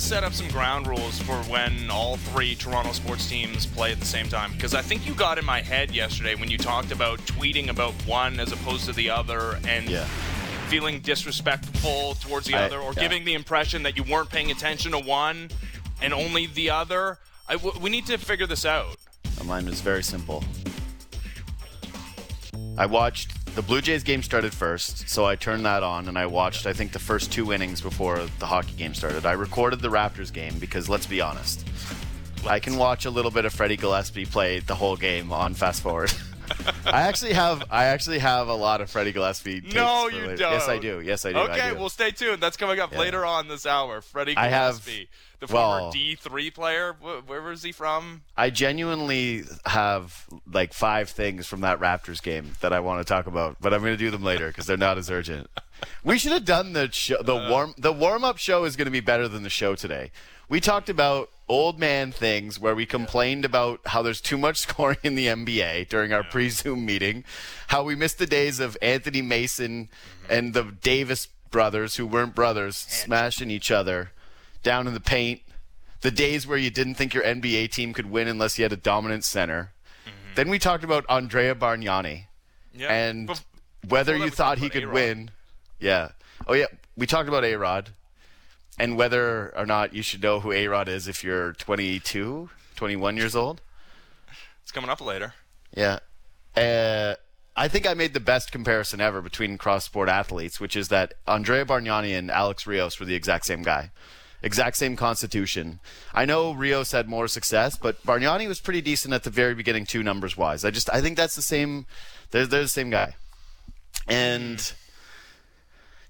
We need to set up some ground rules for when all three Toronto sports teams play at the same time. Because I think you got in my head yesterday when you talked about tweeting about one as opposed to the other and Yeah. feeling disrespectful towards the I- other or yeah. giving the impression that you weren't paying attention to one and only the other. I w- we need to figure this out. Mine was very simple. I watched the Blue Jays game started first, so I turned that on and I watched I think the first two innings before the hockey game started. I recorded the Raptors game because let's be honest. I can watch a little bit of Freddie Gillespie play the whole game on fast forward. I actually have I actually have a lot of Freddie Gillespie. tapes No, you later. don't. Yes, I do. Yes, I do. I Okay, do. well, stay tuned. That's coming up Yeah. later on this hour. Freddie I have- the former well- D3 player. Wh- Where was he from? I genuinely have like five things from that Raptors game that I want to talk about, but I'm going to do them later because they're not as urgent. We should have done the show, the uh. warm the warm up show is going to be better than the show today. We talked about old man things where we complained about how there's too much scoring in the NBA during our pre-Zoom meeting, how we missed the days of Anthony Mason and the Davis brothers who weren't brothers smashing each other down in the paint the days where you didn't think your NBA team could win unless you had a dominant center. Then we talked about Andrea Bargnani Yeah. and whether you thought he could A-Rod. win. Yeah. Oh yeah, we talked about A Rod and whether or not you should know who A Rod is if you're 22, 21 years old. it's coming up later. Yeah. Uh, I think I made the best comparison ever between cross sport athletes, which is that Andrea Bargnani and Alex Rios were the exact same guy. Exact same constitution. I know Rios had more success, but Bargnani was pretty decent at the very beginning, two numbers wise. I just I think that's the same. They're, they're the same guy. And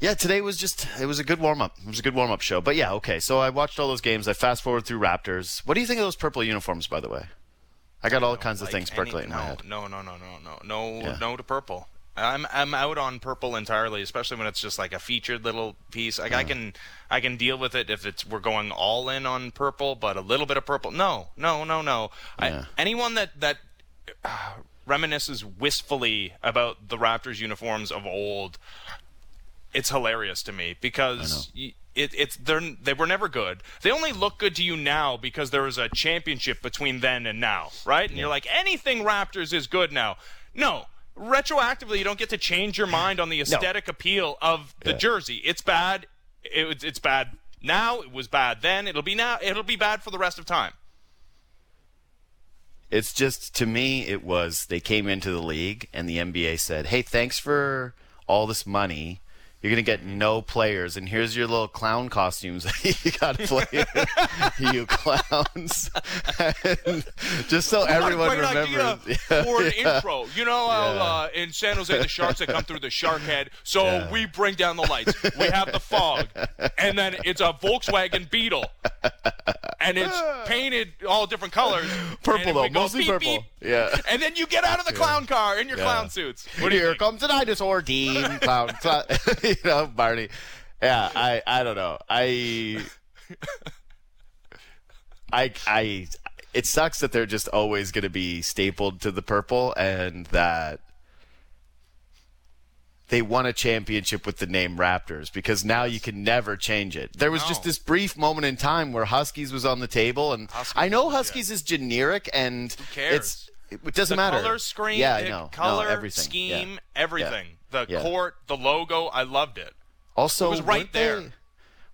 yeah, today was just it was a good warm up. It was a good warm up show. But yeah, okay. So I watched all those games. I fast forward through Raptors. What do you think of those purple uniforms, by the way? I got all kinds of things percolating in my no, head. No, no, no, no, no, no, Yeah. no to purple. I'm I'm out on purple entirely, especially when it's just like a featured little piece. Like I can I can deal with it if it's we're going all in on purple, but a little bit of purple. No, no, no, no. Yeah. I, anyone that that uh, reminisces wistfully about the Raptors uniforms of old, it's hilarious to me because it, it's they're they were never good. They only look good to you now because there was a championship between then and now, right? And you're like anything Raptors is good now. No. Retroactively, you don't get to change your mind on the aesthetic appeal of the Yeah. jersey. It's bad. It, it's bad now. It was bad then. It'll be now. It'll be bad for the rest of time. It's just to me, it was they came into the league and the NBA said, "Hey, thanks for all this money. You're gonna get no players, and here's your little clown costumes that you gotta play, you clowns." And just so everyone what great remembers. idea Yeah, for an yeah. intro. You know how Yeah. uh, in San Jose the sharks that come through the shark head. So we bring down the lights. We have the fog, and then it's a Volkswagen Beetle, and it's painted all different colors. Purple though, mostly beep, purple. beep. Yeah. And then you get out of the clown car in your Yeah. clown suits. What do you Here comes the dinosaur team, clown, clown you know, Barney. Yeah, I, I don't know. I, I, I, it sucks that they're just always going to be stapled to the purple, and that they won a championship with the name Raptors because now you can never change it. There was just this brief moment in time where Huskies was on the table, and Huskies I know Huskies is generic, and it's it doesn't the matter. color scheme, yeah, I know, color no, everything. scheme, Yeah. everything. The Yeah. court, the logo, I loved it. Also, It was right there. They,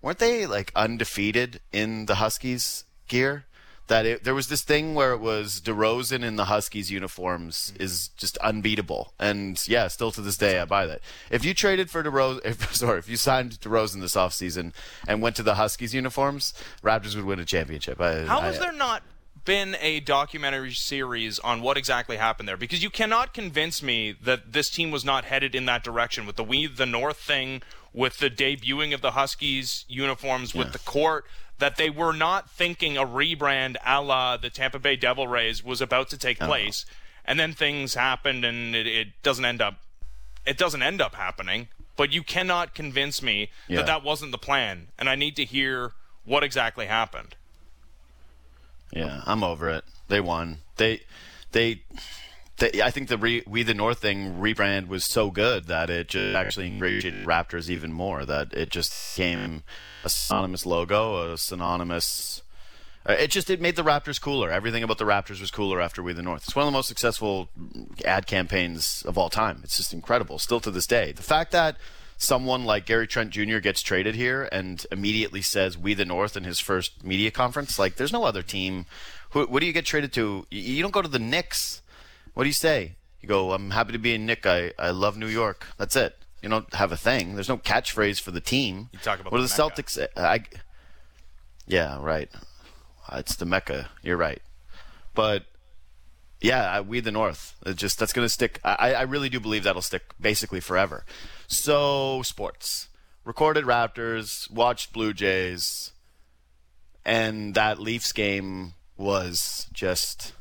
weren't they like undefeated in the Huskies gear? That it, there was this thing where it was DeRozan in the Huskies uniforms Mm-hmm. is just unbeatable, and yeah, still to this day I buy that. If you traded for DeRozan, if, sorry, if you signed DeRozan this offseason and went to the Huskies uniforms, Raptors would win a championship. I, How I- has there not been a documentary series on what exactly happened there? Because you cannot convince me that this team was not headed in that direction with the We the North thing, with the debuting of the Huskies uniforms, with the court, that they were not thinking a rebrand a la the Tampa Bay Devil Rays was about to take uh-huh. place. And then things happened and it, it doesn't end up it doesn't end up happening. But you cannot convince me Yeah. that that wasn't the plan. And I need to hear what exactly happened. Yeah, I'm over it. They won. They they the, I think the re, We the North thing rebrand was so good that it just actually ingratiated Raptors even more. That it just became a synonymous logo, a synonymous. uh, It just it made the Raptors cooler. Everything about the Raptors was cooler after We the North. It's one of the most successful ad campaigns of all time. It's just incredible, still to this day. The fact that someone like Gary Trent Jr. gets traded here and immediately says "We the North" in his first media conference, like there's no other team. Who, what do you get traded to? You don't go to the Knicks. What do you say? You go, I'm happy to be in Nick. I, I love New York. That's it. You don't have a thing. There's no catchphrase for the team. You talk about what the do the Mecca. Celtics say? I, yeah, right. Uh, it's the Mecca. You're right. But yeah, I, we the North. It just that's going to stick. I, I really do believe that'll stick basically forever. So sports, recorded Raptors, watched Blue Jays, and that Leafs game was just.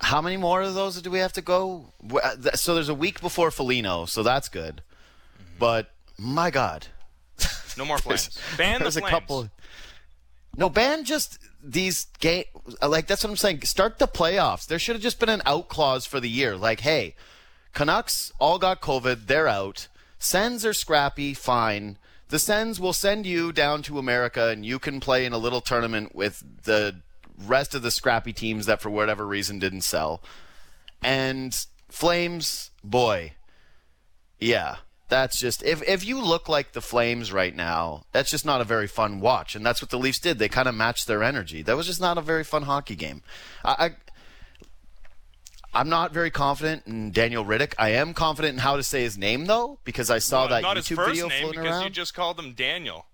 How many more of those do we have to go? Uh, So there's a week before Foligno, so that's good. But my God, No more flames. Ban the there's a flames. couple. No, ban just these game. Like that's what I'm saying. Start the playoffs. There should have just been an out clause for the year. Like, hey, Canucks all got COVID. They're out. Sens are scrappy. Fine. The Sens will send you down to America, and you can play in a little tournament with the rest of the scrappy teams that, for whatever reason, didn't sell. And Flames, boy, yeah, that's just if if you look like the Flames right now, that's just not a very fun watch, and that's what the Leafs did. They kind of matched their energy. That was just not a very fun hockey game. I. I I'm not very confident in Daniel Rittich. I am confident in how to say his name though, because I saw that Not his YouTube first video name floating because around. you just called him Daniel.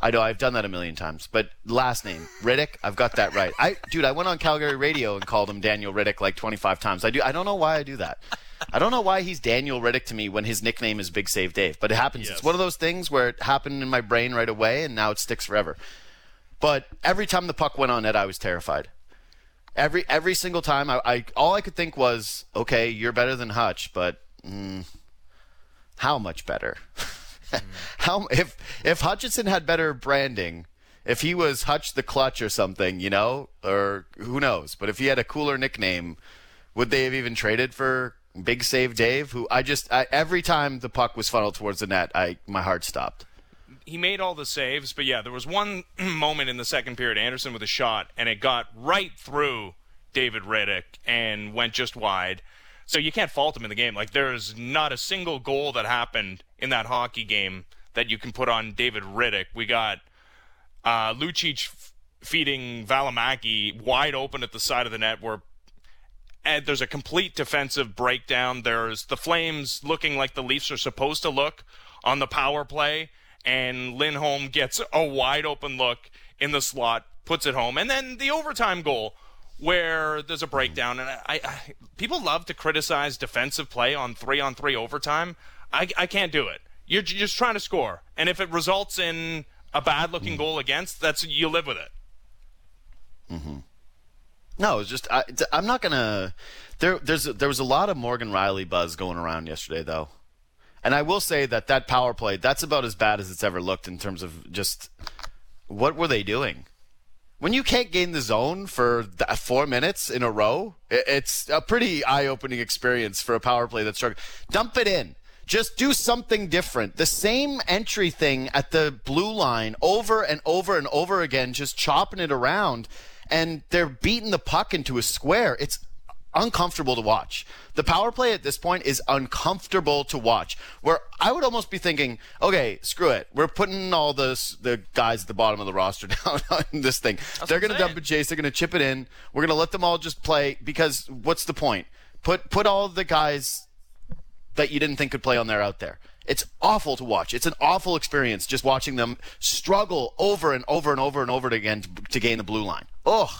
I know I've done that a million times, but last name Rittich, I've got that right. I, dude, I went on Calgary radio and called him Daniel Rittich like 25 times. I do. I don't know why I do that. I don't know why he's Daniel Rittich to me when his nickname is Big Save Dave, but it happens. Yes. It's one of those things where it happened in my brain right away, and now it sticks forever. But every time the puck went on net, I was terrified. Every every single time, I, I all I could think was, okay, you're better than Hutch, but mm, how much better? how if if Hutchinson had better branding, if he was Hutch the Clutch or something, you know, or who knows? But if he had a cooler nickname, would they have even traded for Big Save Dave? Who I just I, every time the puck was funneled towards the net, I my heart stopped. he made all the saves, but yeah, there was one moment in the second period, Anderson with a shot, and it got right through David Rittich and went just wide. So you can't fault him in the game. Like there's not a single goal that happened in that hockey game that you can put on David Rittich. We got uh, Lucic f- feeding Valimaki wide open at the side of the net where and there's a complete defensive breakdown. There's the Flames looking like the Leafs are supposed to look on the power play, and Lindholm gets a wide open look in the slot, puts it home, and then the overtime goal where there's a breakdown. And I, I people love to criticize defensive play on three on three overtime. I, I can't do it. You're just trying to score, and if it results in a bad looking goal against, that's you live with it. Mm-hmm. No, it's just I, I'm not gonna. There, there's there was a lot of Morgan Rielly buzz going around yesterday, though, and I will say that that power play that's about as bad as it's ever looked in terms of just what were they doing. When you can't gain the zone for four minutes in a row, it's a pretty eye-opening experience for a power play that's struggling. Dump it in. Just do something different. The same entry thing at the blue line over and over and over again, just chopping it around, and they're beating the puck into a square. It's uncomfortable to watch. The power play at this point is uncomfortable to watch. Where I would almost be thinking, okay, screw it. We're putting all the the guys at the bottom of the roster down on this thing. They're going to dump a chase. They're going to chip it in. We're going to let them all just play because what's the point? Put put all the guys that you didn't think could play on there out there. It's awful to watch. It's an awful experience just watching them struggle over and over and over and over again to, to gain the blue line. Ugh.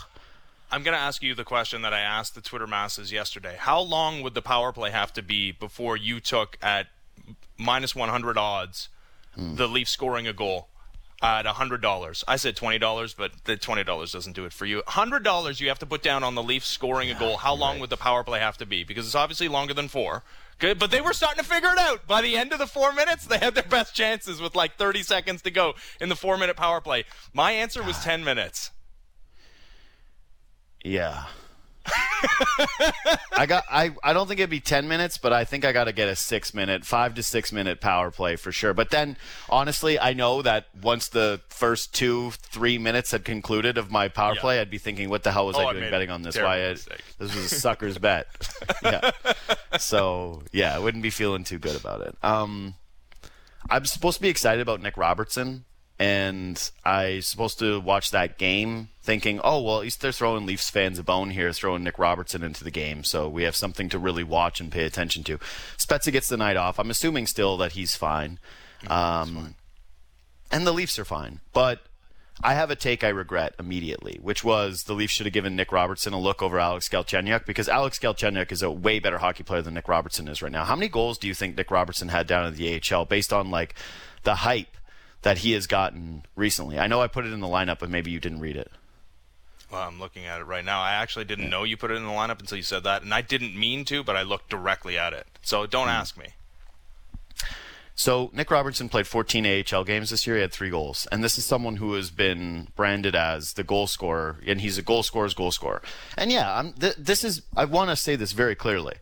I'm going to ask you the question that I asked the Twitter masses yesterday. How long would the power play have to be before you took at minus 100 odds hmm. the Leafs scoring a goal at $100? I said $20, but the $20 doesn't do it for you. $100 you have to put down on the Leafs scoring a goal. How long would the power play have to be? Because it's obviously longer than four. Good, but they were starting to figure it out. By the end of the four minutes, they had their best chances with like 30 seconds to go in the four minute power play. My answer was ah. 10 minutes. Yeah. I got I, I don't think it'd be 10 minutes, but I think I got to get a 6 minute, 5 to 6 minute power play for sure. But then honestly, I know that once the first 2 3 minutes had concluded of my power Yeah. play, I'd be thinking what the hell was Oh, I I doing a betting on this? Why I, this was a sucker's bet. yeah. So, yeah, I wouldn't be feeling too good about it. Um I'm supposed to be excited about Nick Robertson, and I supposed to watch that game thinking, oh well, at least they're throwing Leafs fans a bone here, throwing Nick Robertson into the game, so we have something to really watch and pay attention to. Spezza gets the night off. I'm assuming still that he's fine, um, and the Leafs are fine, but. I have a take I regret immediately, which was the Leafs should have given Nick Robertson a look over Alex Galchenyuk because Alex Galchenyuk is a way better hockey player than Nick Robertson is right now. How many goals do you think Nick Robertson had down in the AHL based on like the hype that he has gotten recently? I know I put it in the lineup, but maybe you didn't read it. Well, I'm looking at it right now. I actually didn't know you put it in the lineup until you said that, and I didn't mean to, but I looked directly at it. So don't Hmm. ask me. So Nick Robertson played 14 AHL games this year. He had three goals, and this is someone who has been branded as the goal scorer, and he's a goal scorer's goal scorer. And yeah, I'm, th- this is. I want to say this very clearly.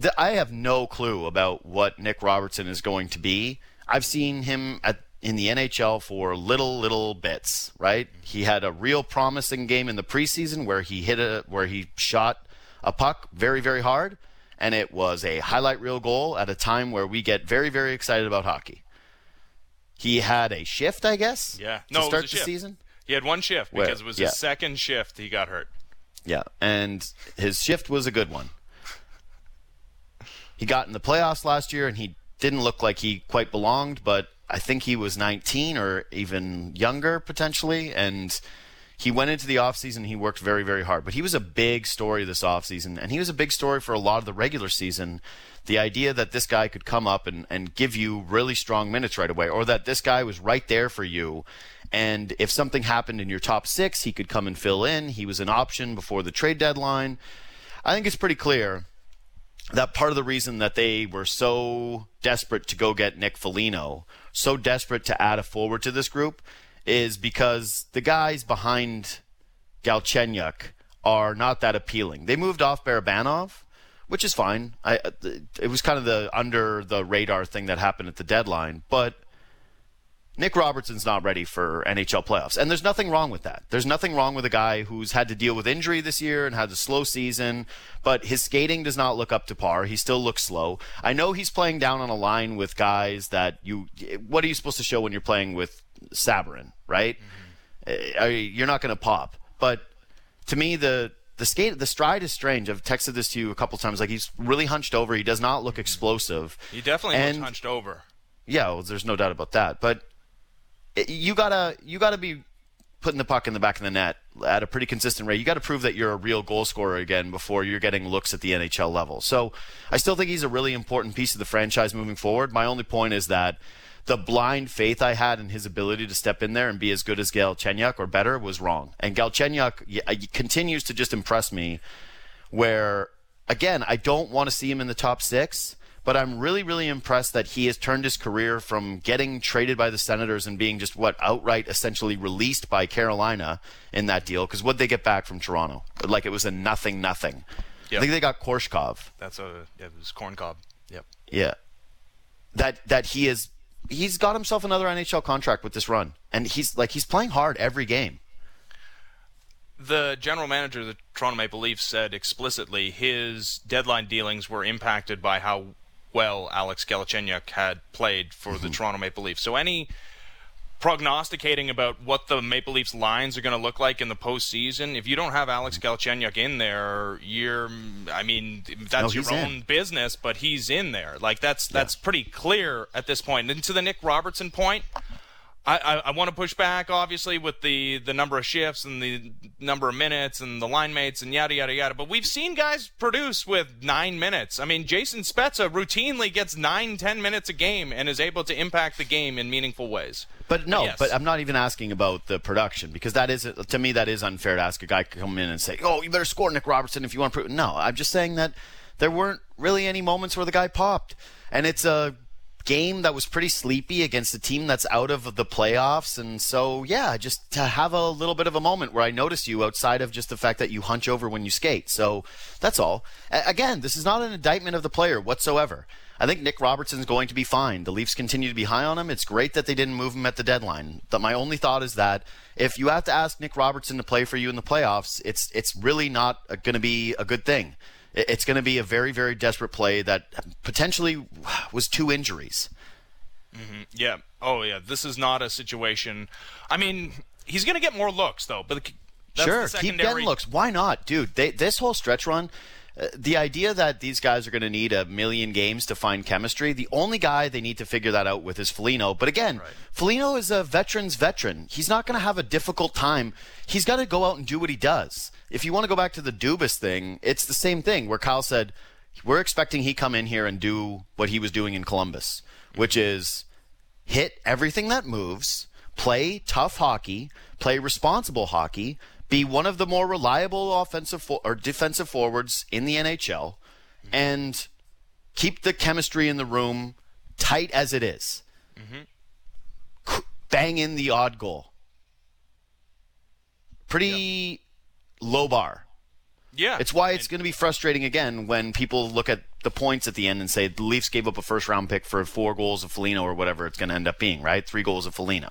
Th- I have no clue about what Nick Robertson is going to be. I've seen him at in the NHL for little little bits. Right? He had a real promising game in the preseason where he hit a where he shot a puck very very hard and it was a highlight reel goal at a time where we get very, very excited about hockey. He had a shift, I guess. Yeah. to No, it was start the shift. season. He had one shift Where- because it was yeah. his second shift he got hurt. Yeah, and his shift was a good one. He got in the playoffs last year, and he didn't look like he quite belonged, but I think he was 19 or even younger potentially, and he went into the offseason. He worked very, very hard, but he was a big story this offseason, and he was a big story for a lot of the regular season. The idea that this guy could come up and, and give you really strong minutes right away, or that this guy was right there for you, and if something happened in your top six, he could come and fill in. He was an option before the trade deadline. I think it's pretty clear that part of the reason that they were so desperate to go get Nick Foligno, so desperate to add a forward to this group, is because the guys behind Galchenyuk are not that appealing. They moved off Barabanov, which is fine. I, it was kind of the under the radar thing that happened at the deadline, but Nick Robertson's not ready for NHL playoffs. And there's nothing wrong with that. There's nothing wrong with a guy who's had to deal with injury this year and had a slow season, but his skating does not look up to par. He still looks slow. I know he's playing down on a line with guys that you what are you supposed to show when you're playing with Sabarin, right? Uh, You're not going to pop. But to me the the skate the stride is strange. I've texted this to you a couple times like he's really hunched over. He does not look explosive. He definitely And- was hunched over. Yeah, well, there's no doubt about that. But you gotta you gotta be putting the puck in the back of the net at a pretty consistent rate. You got to prove that you're a real goal scorer again before you're getting looks at the NHL level. So I still think he's a really important piece of the franchise moving forward. My only point is that the blind faith I had in his ability to step in there and be as good as Galchenyuk or better was wrong. And Galchenyuk uh, continues to just impress me where again, I don't want to see him in the top six, but I'm really, really impressed that he has turned his career from getting traded by the Senators and being just what outright essentially released by Carolina in that deal. Because what they get back from Toronto? Like it was a nothing, nothing. Yep. I think they got Korshkov. That's a it was corn cob. Yep. Yeah. That that he is he's got himself another NHL contract with this run. And he's like he's playing hard every game. The general manager of the Toronto Maple Leafs said explicitly his deadline dealings were impacted by how well Alex Galchenyuk had played for Mm-hmm. the Toronto Maple Leafs. So any prognosticating about what the Maple Leafs lines are going to look like in the postseason, if you don't have Alex Galchenyuk in there, you're I mean that's No, your own in. business, but he's in there. Like that's that's pretty clear at this point. And to the Nick Robertson point, I, I, I want to push back, obviously, with the, the number of shifts and the number of minutes and the line mates and yada, yada, yada. But we've seen guys produce with nine minutes. I mean, Jason Spezza routinely gets nine, ten minutes a game and is able to impact the game in meaningful ways. But no, Yes. but I'm not even asking about the production because that is to me that is unfair to ask a guy to come in and say, "Oh, you better score Nick Robertson if you want to prove." No, I'm just saying that there weren't really any moments where the guy popped, and it's a game that was pretty sleepy against a team that's out of the playoffs. And so, yeah, just to have a little bit of a moment where I notice you outside of just the fact that you hunch over when you skate. So that's all. A- again, this is not an indictment of the player whatsoever. I think Nick Robertson's going to be fine. The Leafs continue to be high on him. It's great that they didn't move him at the deadline. But my only thought is that if you have to ask Nick Robertson to play for you in the playoffs, it's it's really not going to be a good thing. It's going to be a very very desperate play that potentially was two injuries. Mm-hmm. Yeah. Oh yeah. This is not a situation. I mean, he's going to get more looks though. But sure, keep getting looks. Why not, dude? They, this whole stretch run uh, the idea that these guys are going to need a million games to find chemistry, the only guy they need to figure that out with is Foligno. But again, right. Foligno is a veteran's veteran. He's not going to have a difficult time. He's got to go out and do what he does. If you want to go back to the Dubas thing, it's the same thing where Kyle said, we're expecting he come in here and do what he was doing in Columbus, which is hit everything that moves, play tough hockey, play responsible hockey, be one of the more reliable offensive or defensive forwards in the NHL, and keep the chemistry in the room tight as it is. Mm-hmm. Bang in the odd goal. Pretty yep. Low bar. Yeah. It's why it's going to be frustrating again when people look at the points at the end and say the Leafs gave up a first round pick for four goals of Foligno or whatever it's going to end up being, right? Three goals of Foligno.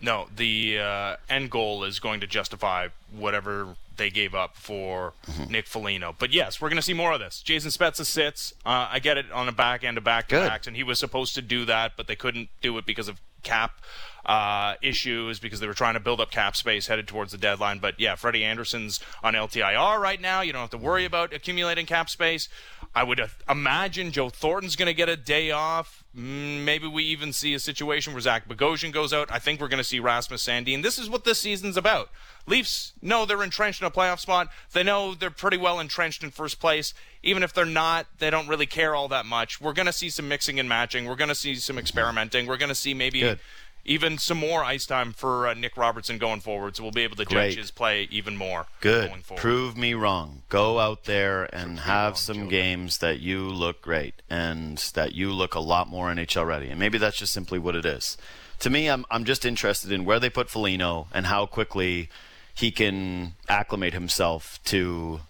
No, the uh, end goal is going to justify whatever they gave up for mm-hmm. Nick Foligno. But yes, we're going to see more of this. Jason Spezza sits. Uh, I get it on a back end of back to backs, and he was supposed to do that, but they couldn't do it because of cap uh, issues because they were trying to build up cap space headed towards the deadline. But yeah, Freddie Andersen's on LTIR right now. You don't have to worry about accumulating cap space. I would imagine Joe Thornton's going to get a day off. Mm, maybe we even see a situation where Zach Bogosian goes out. I think we're going to see Rasmus Sandin. This is what this season's about. Leafs know they're entrenched in a playoff spot. They know they're pretty well entrenched in first place. Even if they're not, they don't really care all that much. We're going to see some mixing and matching. We're going to see some experimenting. We're going to see maybe Good even some more ice time for uh, Nick Robertson going forward, so we'll be able to Great. judge his play even more. Good. Prove me wrong. Go out there and Prove have wrong, some children. games that you look great and that you look a lot more NHL ready. And maybe that's just simply what it is. To me, I'm I'm just interested in where they put Foligno and how quickly he can acclimate himself to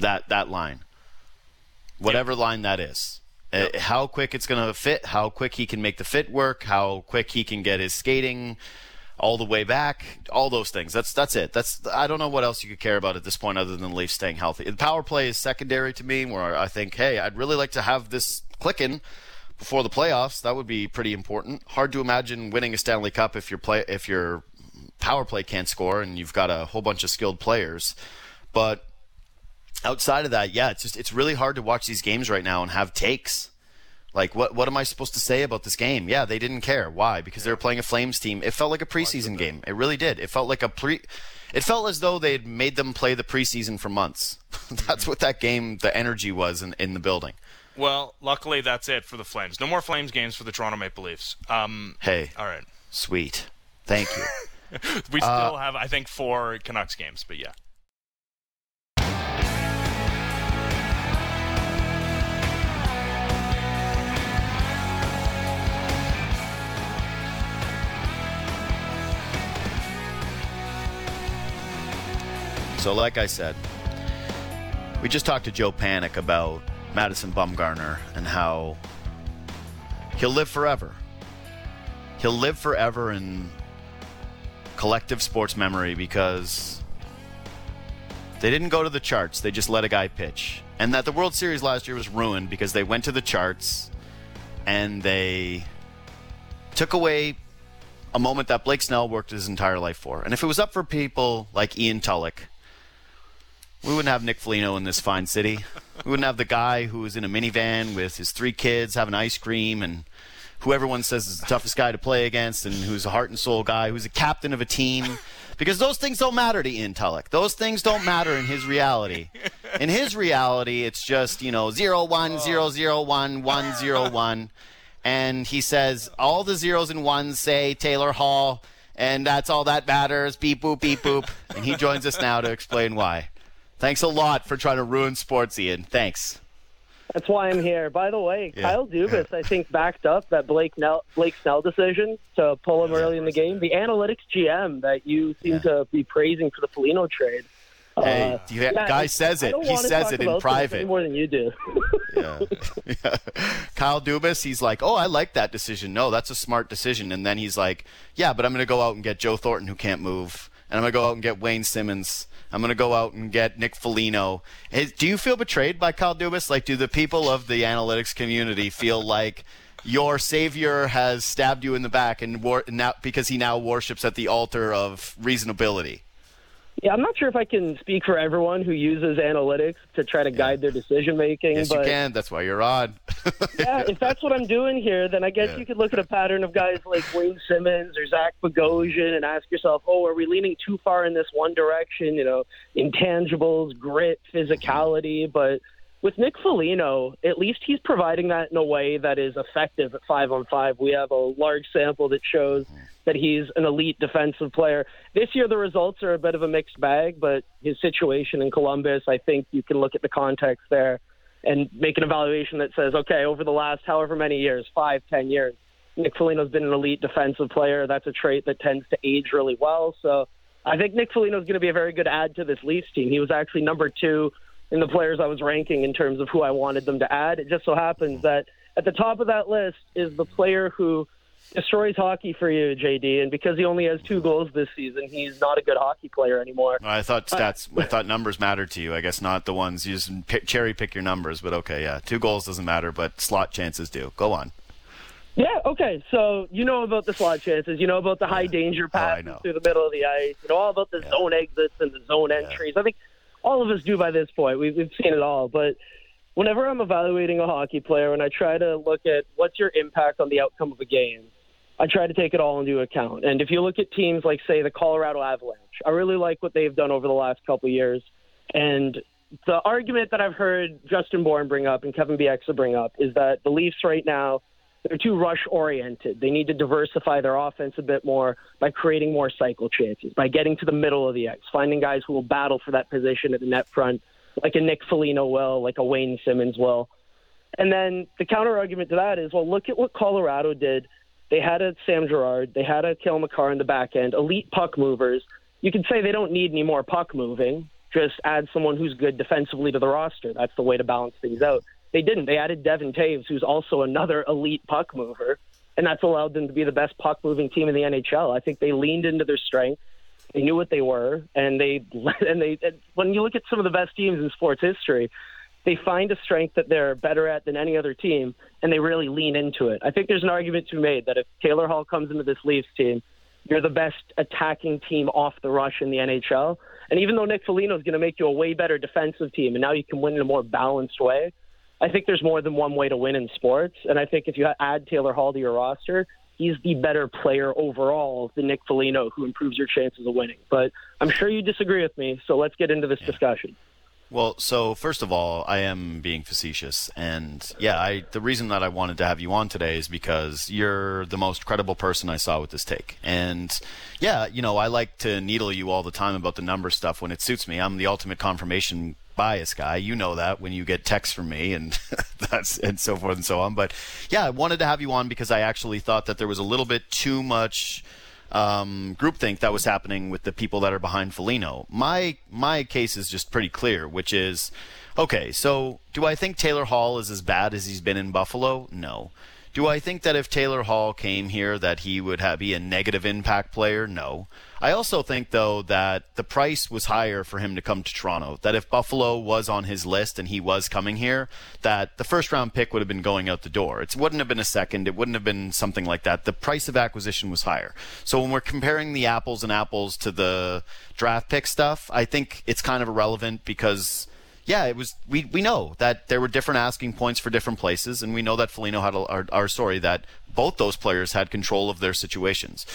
that that line, whatever line that is. Yep. Uh, how quick it's going to fit, how quick he can make the fit work, how quick he can get his skating all the way back, all those things. That's that's it. That's I don't know what else you could care about at this point other than the Leafs staying healthy. The power play is secondary to me, where I think, hey, I'd really like to have this clicking before the playoffs. That would be pretty important. Hard to imagine winning a Stanley Cup if your play if your power play can't score and you've got a whole bunch of skilled players. But outside of that, yeah, it's just it's really hard to watch these games right now and have takes. Like what what am I supposed to say about this game? Yeah, they didn't care. Why? Because they were playing a Flames team. It felt like a preseason game. It really did. It felt like a pre it felt as though they had made them play the preseason for months. that's what that game the energy was in, in the building. Well, luckily that's it for the Flames. No more Flames games for the Toronto Maple Leafs. Um, hey. All right. Sweet. Thank you. we still uh, have I think four Canucks games, but yeah. So, like I said, we just talked to Joe Panik about Madison Bumgarner and how he'll live forever. He'll live forever in collective sports memory because they didn't go to the charts, they just let a guy pitch. And that the World Series last year was ruined because they went to the charts and they took away a moment that Blake Snell worked his entire life for. And if it was up for people like Ian Tulloch, we wouldn't have Nick Foligno in this fine city. We wouldn't have the guy who is in a minivan with his three kids having ice cream and who everyone says is the toughest guy to play against and who's a heart and soul guy, who's a captain of a team. Because those things don't matter to Ian Tulloch. Those things don't matter in his reality. In his reality, it's just, you know, 0, 1, 0, 0, 1, 1, 0, 1. And he says all the zeros and ones say Taylor Hall, and that's all that matters. Beep, boop, beep, boop. And he joins us now to explain why. Thanks a lot for trying to ruin sports, Ian. Thanks. That's why I'm here. By the way, Yeah. Kyle Dubas, I think, backed up that Blake Nell, Blake Snell decision to pull him early in the game. The analytics GM that you seem Yeah. to be praising for the Foligno trade. Hey, Uh, the yeah, guy says it. He says it in private. more than you do. yeah. yeah. Kyle Dubas, he's like, oh, I like that decision. No, that's a smart decision. And then he's like, yeah, but I'm going to go out and get Joe Thornton, who can't move. And I'm going to go out and get Wayne Simmonds. I'm going to go out and get Nick Foligno. Is- Do you feel betrayed by Kyle Dubas? Like, do the people of the analytics community feel like your savior has stabbed you in the back and war- now because he now worships at the altar of reasonability? Yeah, I'm not sure if I can speak for everyone who uses analytics to try to guide their decision making. Yes, but you can. That's why you're on. yeah, if that's what I'm doing here, then I guess Yeah. you could look at a pattern of guys like Wayne Simmonds or Zach Bogosian and ask yourself, oh, are we leaning too far in this one direction? You know, intangibles, grit, physicality. But with Nick Foligno, at least he's providing that in a way that is effective at five on five. We have a large sample that shows that he's an elite defensive player. This year, the results are a bit of a mixed bag, but his situation in Columbus, I think you can look at the context there and make an evaluation that says, okay, over the last however many years, five, ten years, Nick Foligno's been an elite defensive player. That's a trait that tends to age really well. So I think Nick Foligno's going to be a very good add to this Leafs team. He was actually number two in the players I was ranking in terms of who I wanted them to add. It just so happens that at the top of that list is the player who destroys hockey for you, JD. And because he only has two goals this season, he's not a good hockey player anymore. I thought stats. I thought numbers mattered to you. I guess not the ones you just pick, cherry pick your numbers. But okay, yeah, two goals doesn't matter, but slot chances do. Go on. Yeah, okay. So you know about the slot chances. You know about the high danger Oh, passes know. through the middle of the ice. You know all about the zone exits and the zone entries. I think all of us do by this point. We've, we've seen it all. But whenever I'm evaluating a hockey player and I try to look at what's your impact on the outcome of a game, I try to take it all into account. And if you look at teams like, say, the Colorado Avalanche, I really like what they've done over the last couple of years. And the argument that I've heard Justin Bourne bring up and Kevin Bieksa bring up is that the Leafs right now they're too rush oriented. They need to diversify their offense a bit more by creating more cycle chances, by getting to the middle of the ice, finding guys who will battle for that position at the net front, like a Nick Foligno will, like a Wayne Simmonds will. And then the counter argument to that is, well, look at what Colorado did. They had a Sam Girard, they had a Cale Makar in the back end, elite puck movers. You could say they don't need any more puck moving. Just add someone who's good defensively to the roster. That's the way to balance things out. They didn't. They added Devon Toews, who's also another elite puck mover, and that's allowed them to be the best puck moving team in the NHL. I think they leaned into their strength. They knew what they were, and they and they. And when you look at some of the best teams in sports history, they find a strength that they're better at than any other team, and they really lean into it. I think there's an argument to be made that if Taylor Hall comes into this Leafs team, you're the best attacking team off the rush in the NHL. And even though Nick Foligno is going to make you a way better defensive team, and now you can win in a more balanced way, I think there's more than one way to win in sports. And I think if you add Taylor Hall to your roster, he's the better player overall than Nick Foligno, who improves your chances of winning. But I'm sure you disagree with me, so let's get into this discussion. Well, so first of all, I am being facetious, and yeah, I the reason that I wanted to have you on today is because you're the most credible person I saw with this take, and yeah, you know, I like to needle you all the time about the number stuff when it suits me. I'm the ultimate confirmation bias guy. You know that when you get texts from me and that's and so forth and so on. But yeah, I wanted to have you on because I actually thought that there was a little bit too much um, groupthink that was happening with the people that are behind Foligno. My my case is just pretty clear, which is okay. So, do I think Taylor Hall is as bad as he's been in Buffalo? No. Do I think that if Taylor Hall came here that he would have, be a negative impact player? No. I also think though that the price was higher for him to come to Toronto. That if Buffalo was on his list and he was coming here, that the first round pick would have been going out the door. It wouldn't have been a second. It wouldn't have been something like that. The price of acquisition was higher. So when we're comparing the apples and apples to the draft pick stuff, I think it's kind of irrelevant because yeah, it was. We we know that there were different asking points for different places, and we know that Foligno had a, our, our story that both those players had control of their situations.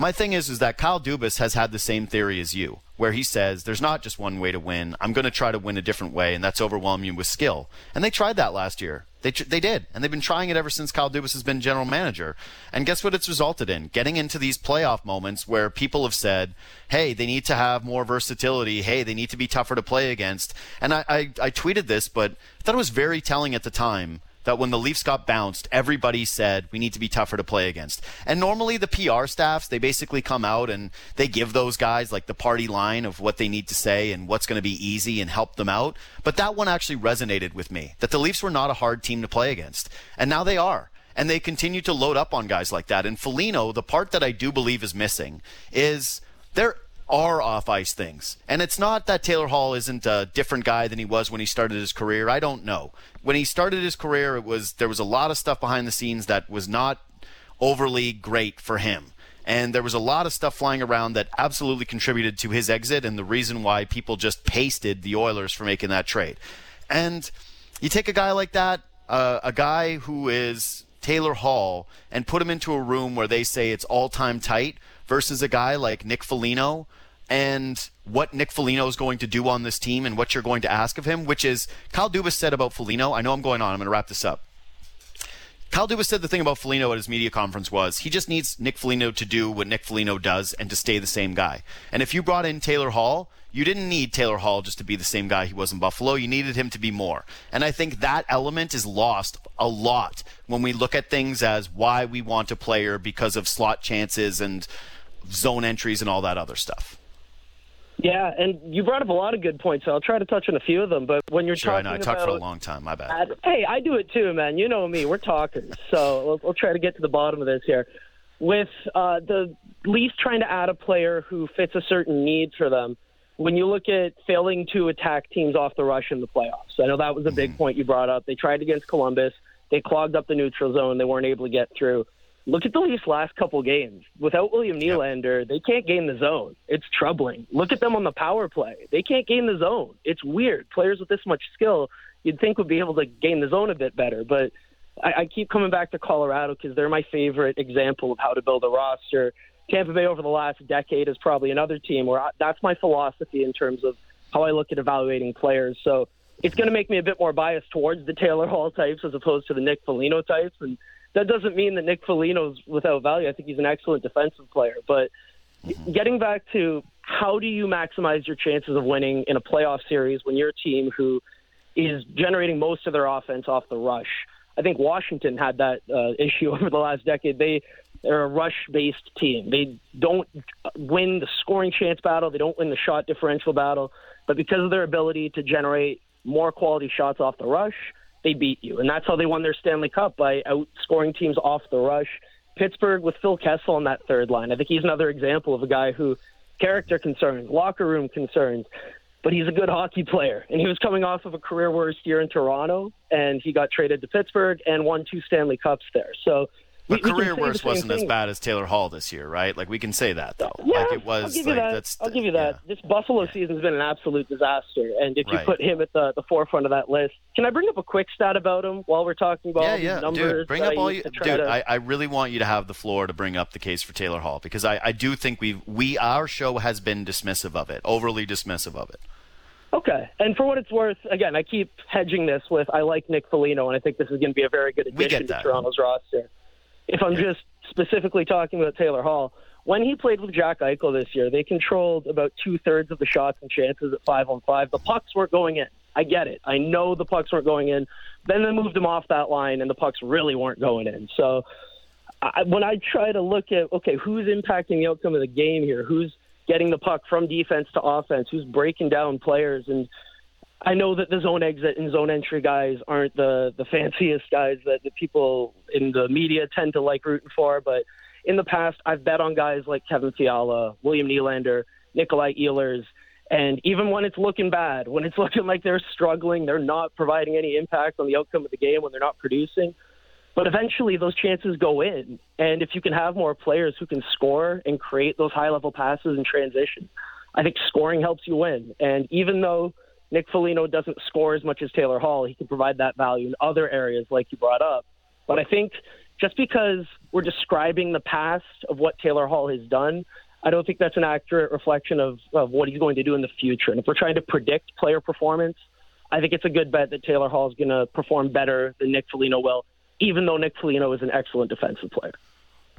My thing is, is that Kyle Dubas has had the same theory as you, where he says there's not just one way to win. I'm going to try to win a different way, and that's overwhelm you with skill. And they tried that last year. They they did, and they've been trying it ever since Kyle Dubas has been general manager. And guess what? It's resulted in getting into these playoff moments where people have said, "Hey, they need to have more versatility. Hey, they need to be tougher to play against." And I I, I tweeted this, but I thought it was very telling at the time that when the Leafs got bounced, everybody said we need to be tougher to play against. And normally the PR staffs, they basically come out and they give those guys like the party line of what they need to say and what's going to be easy and help them out. But that one actually resonated with me that the Leafs were not a hard team to play against. And now they are. And they continue to load up on guys like that. And Foligno, the part that I do believe is missing is there are off ice things. And it's not that Taylor Hall isn't a different guy than he was when he started his career. I don't know. When he started his career, it was there was a lot of stuff behind the scenes that was not overly great for him. And there was a lot of stuff flying around that absolutely contributed to his exit and the reason why people just pasted the Oilers for making that trade. And you take a guy like that, uh, a guy who is Taylor Hall, and put him into a room where they say it's all time tight versus a guy like Nick Foligno and what Nick Foligno is going to do on this team and what you're going to ask of him, which is Kyle Dubas said about Foligno. I know I'm going on. I'm going to wrap this up. Kyle Dubas said the thing about Foligno at his media conference was he just needs Nick Foligno to do what Nick Foligno does and to stay the same guy. And if you brought in Taylor Hall, you didn't need Taylor Hall just to be the same guy he was in Buffalo. You needed him to be more. And I think that element is lost a lot when we look at things as why we want a player because of slot chances and zone entries and all that other stuff. Yeah, and you brought up a lot of good points. So I'll try to touch on a few of them. But when you're sure, talking I know I talked for a long time. My bad. hey, I do it too, man. You know me. We're talkers, so we'll, we'll try to get to the bottom of this here. With uh, the Leafs trying to add a player who fits a certain need for them, when you look at failing to attack teams off the rush in the playoffs, I know that was a big mm-hmm. point you brought up. They tried against Columbus. They clogged up the neutral zone. They weren't able to get through. Look at the Leafs' last couple games. Without William Nylander, yep. they can't gain the zone. It's troubling. Look at them on the power play. They can't gain the zone. It's weird. Players with this much skill, you'd think would be able to gain the zone a bit better. But I, I keep coming back to Colorado because they're my favorite example of how to build a roster. Tampa Bay over the last decade is probably another team where I, that's my philosophy in terms of how I look at evaluating players. So it's going to make me a bit more biased towards the Taylor Hall types as opposed to the Nick Foligno types. And that doesn't mean that Nick Foligno's without value. I think he's an excellent defensive player. But mm-hmm. getting back to how do you maximize your chances of winning in a playoff series when you're a team who is generating most of their offense off the rush? I think Washington had that uh, issue over the last decade. They they're a rush-based team. They don't win the scoring chance battle. They don't win the shot differential battle. But because of their ability to generate more quality shots off the rush, they beat you. And that's how they won their Stanley Cup by outscoring teams off the rush. Pittsburgh with Phil Kessel on that third line. I think he's another example of a guy who character concerns, locker room concerns, but he's a good hockey player. And he was coming off of a career worst year in Toronto, and he got traded to Pittsburgh and won two Stanley Cups there. So but we, career we worst wasn't thing. as bad as Taylor Hall this year, right? Like we can say that though. Yeah, like it was. I'll give you like, that. I'll give you that. Yeah. This Buffalo season's been an absolute disaster, and if you right. put him at the, the forefront of that list, can I bring up a quick stat about him while we're talking about yeah, yeah. numbers? Dude, bring up all you. Dude, to... I, I really want you to have the floor to bring up the case for Taylor Hall because I, I do think we we our show has been dismissive of it, overly dismissive of it. Okay. And for what it's worth, again, I keep hedging this with I like Nick Foligno, and I think this is going to be a very good addition to Toronto's roster. If I'm just specifically talking about Taylor Hall, when he played with Jack Eichel this year, they controlled about two thirds of the shots and chances at five on five. The pucks weren't going in. I get it. I know the pucks weren't going in. Then they moved him off that line, and the pucks really weren't going in. So I, when I try to look at okay, who's impacting the outcome of the game here? Who's getting the puck from defense to offense? Who's breaking down players and I know that the zone exit and zone entry guys aren't the the fanciest guys that the people in the media tend to like rooting for, but in the past I've bet on guys like Kevin Fiala, William Nylander, Nikolai Ehlers, and even when it's looking bad, when it's looking like they're struggling, they're not providing any impact on the outcome of the game when they're not producing. But eventually those chances go in. And if you can have more players who can score and create those high level passes and transition, I think scoring helps you win. And even though Nick Foligno doesn't score as much as Taylor Hall. He can provide that value in other areas, like you brought up. But I think just because we're describing the past of what Taylor Hall has done, I don't think that's an accurate reflection of, of what he's going to do in the future. And if we're trying to predict player performance, I think it's a good bet that Taylor Hall is going to perform better than Nick Foligno will, even though Nick Foligno is an excellent defensive player.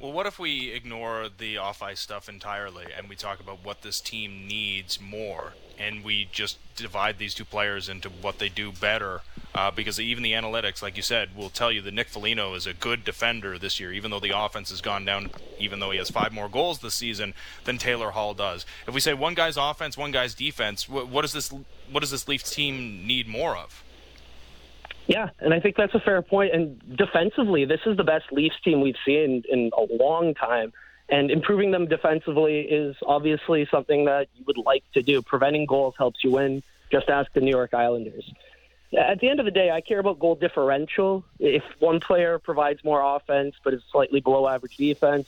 Well, what if we ignore the off ice stuff entirely and we talk about what this team needs more and we just divide these two players into what they do better? Uh, because even the analytics, like you said, will tell you that Nick Foligno is a good defender this year, even though the offense has gone down, even though he has five more goals this season than Taylor Hall does. If we say one guy's offense, one guy's defense, what, what does this what does this Leafs team need more of? Yeah, and I think that's a fair point. And defensively, this is the best Leafs team we've seen in a long time. And improving them defensively is obviously something that you would like to do. Preventing goals helps you win. Just ask the New York Islanders. At the end of the day, I care about goal differential. If one player provides more offense but is slightly below average defense,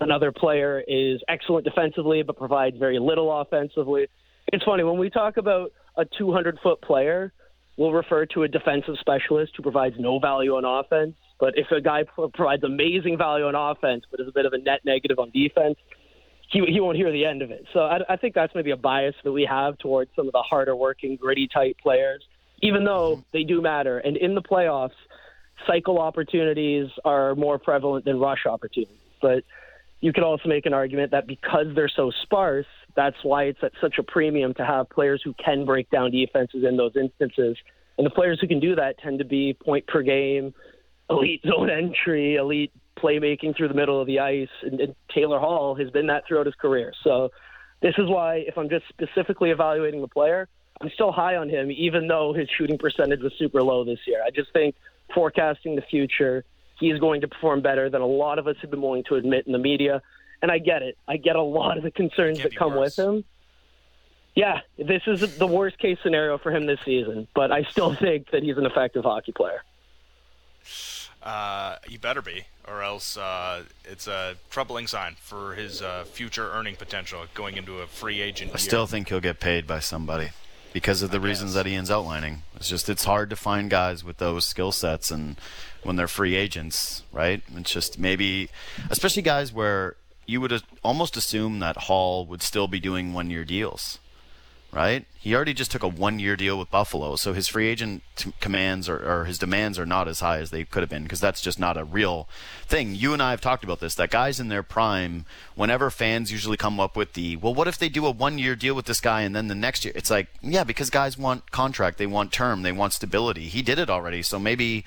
another player is excellent defensively but provides very little offensively. It's funny when we talk about a 200 foot player we'll refer to a defensive specialist who provides no value on offense. But if a guy provides amazing value on offense, but is a bit of a net negative on defense, he, he won't hear the end of it. So I, I think that's maybe a bias that we have towards some of the harder working, gritty type players, even though mm-hmm. they do matter. And in the playoffs, cycle opportunities are more prevalent than rush opportunities. But you could also make an argument that because they're so sparse, that's why it's at such a premium to have players who can break down defenses in those instances. And the players who can do that tend to be point per game, elite zone entry, elite playmaking through the middle of the ice. And, and Taylor Hall has been that throughout his career. So this is why, if I'm just specifically evaluating the player, I'm still high on him, even though his shooting percentage was super low this year. I just think forecasting the future, he is going to perform better than a lot of us have been willing to admit in the media and I get it. I get a lot of the concerns that come worse. with him. Yeah, this is the worst case scenario for him this season, but I still think that he's an effective hockey player. Uh, you better be, or else uh, it's a troubling sign for his uh, future earning potential going into a free agent. I year. still think he'll get paid by somebody because of the I reasons guess. that Ian's outlining. It's just it's hard to find guys with those skill sets and when they're free agents, right? It's just maybe, especially guys where you would almost assume that Hall would still be doing one year deals, right? He already just took a one year deal with Buffalo, so his free agent commands or, or, his demands are not as high as they could have been because that's just not a real thing. You and I have talked about this that guys in their prime, whenever fans usually come up with the, well, what if they do a one year deal with this guy and then the next year? It's like, yeah, because guys want contract, they want term, they want stability. He did it already, so maybe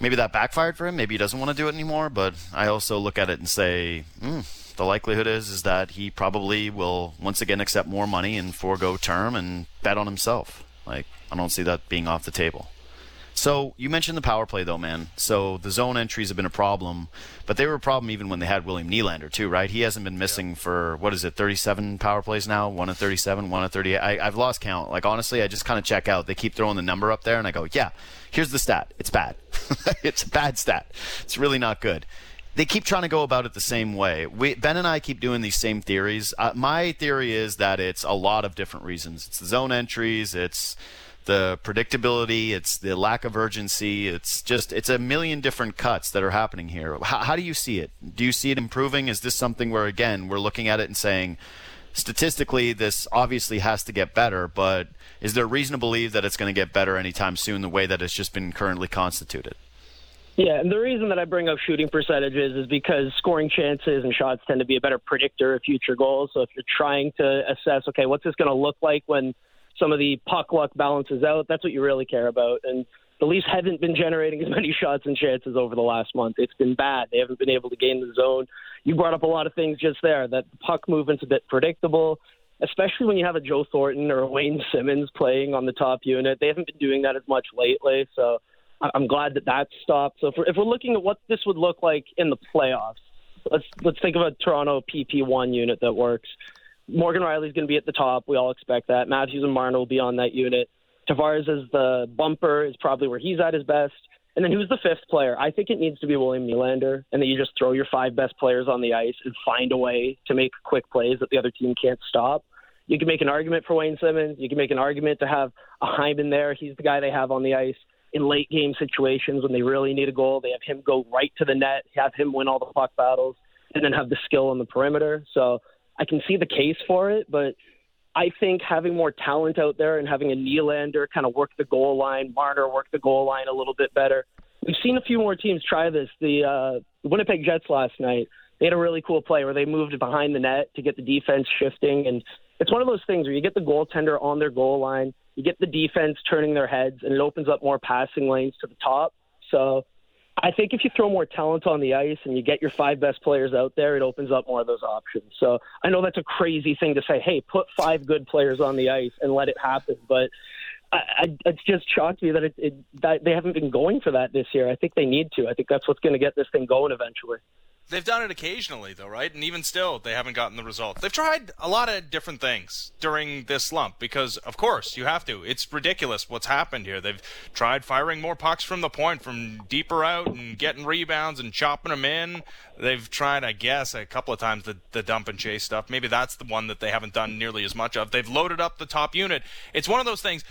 maybe that backfired for him. Maybe he doesn't want to do it anymore. But I also look at it and say, mm, the likelihood is is that he probably will once again accept more money and forego term and bet on himself. Like I don't see that being off the table. So you mentioned the power play though, man. So the zone entries have been a problem, but they were a problem even when they had William Nylander too, right? He hasn't been missing yeah. for what is it, 37 power plays now, one of 37, one of 38. I, I've lost count. Like honestly, I just kind of check out. They keep throwing the number up there, and I go, yeah, here's the stat. It's bad. it's a bad stat. It's really not good they keep trying to go about it the same way. We, ben and I keep doing these same theories. Uh, my theory is that it's a lot of different reasons. It's the zone entries. It's the predictability, it's the lack of urgency. It's just it's a million different cuts that are happening here. How, how do you see it? Do you see it improving? Is this something where again we're looking at it and saying statistically this obviously has to get better, but is there a reason to believe that it's going to get better anytime soon the way that it's just been currently constituted? Yeah, and the reason that I bring up shooting percentages is because scoring chances and shots tend to be a better predictor of future goals. So if you're trying to assess, okay, what's this going to look like when some of the puck luck balances out. That's what you really care about. And the Leafs haven't been generating as many shots and chances over the last month. It's been bad. They haven't been able to gain the zone. You brought up a lot of things just there. That the puck movement's a bit predictable, especially when you have a Joe Thornton or a Wayne Simmonds playing on the top unit. They haven't been doing that as much lately. So I'm glad that that stopped. So if we're, if we're looking at what this would look like in the playoffs, let's let's think of a Toronto PP1 unit that works. Morgan Rielly's going to be at the top. We all expect that. Matthews and Marner will be on that unit. Tavares as the bumper is probably where he's at his best. And then who's the fifth player? I think it needs to be William Nylander, and that you just throw your five best players on the ice and find a way to make quick plays that the other team can't stop. You can make an argument for Wayne Simmonds. You can make an argument to have a Hyman there. He's the guy they have on the ice. in late game situations when they really need a goal. They have him go right to the net, have him win all the puck battles, and then have the skill on the perimeter. So I can see the case for it, but I think having more talent out there and having a Nylander kind of work the goal line, Marner work the goal line a little bit better. We've seen a few more teams try this. The uh, Winnipeg Jets last night, they had a really cool play where they moved behind the net to get the defense shifting. And it's one of those things where you get the goaltender on their goal line, you get the defense turning their heads, and it opens up more passing lanes to the top. So I think if you throw more talent on the ice and you get your five best players out there, it opens up more of those options. So I know that's a crazy thing to say. Hey, put five good players on the ice and let it happen. But I, I, it's just shocked me that it, it that they haven't been going for that this year. I think they need to. I think that's what's going to get this thing going eventually. They've done it occasionally, though, right? And even still, they haven't gotten the results. They've tried a lot of different things during this slump because, of course, you have to. It's ridiculous what's happened here. They've tried firing more pucks from the point, from deeper out, and getting rebounds and chopping them in. They've tried, I guess, a couple of times the, the dump and chase stuff. Maybe that's the one that they haven't done nearly as much of. They've loaded up the top unit. It's one of those things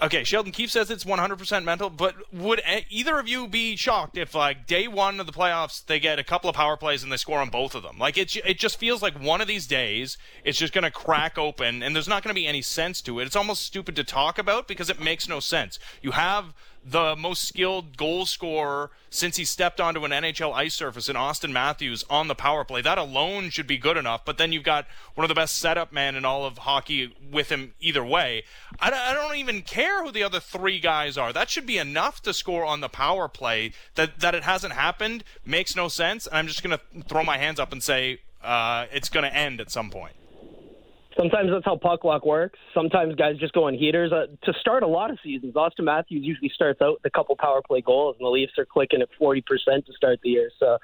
okay, Sheldon Keefe says it's 100% mental, but would either of you be shocked if, like, day one of the playoffs, they get a couple of power plays and they score on both of them? Like, it, it just feels like one of these days it's just going to crack open and there's not going to be any sense to it. It's almost stupid to talk about because it makes no sense. You have the most skilled goal scorer since he stepped onto an NHL ice surface in Austin Matthews on the power play. That alone should be good enough. But then you've got one of the best setup men in all of hockey with him either way. I, I don't even care who the other three guys are. That should be enough to score on the power play. That that it hasn't happened makes no sense. And I'm just to throw my hands up and say uh, it's to end at some point. Sometimes that's how puck luck works. Sometimes guys just go on heaters. Uh, to start a lot of seasons, Austin Matthews usually starts out with a couple power play goals, and the Leafs are clicking at 40% to start the year. So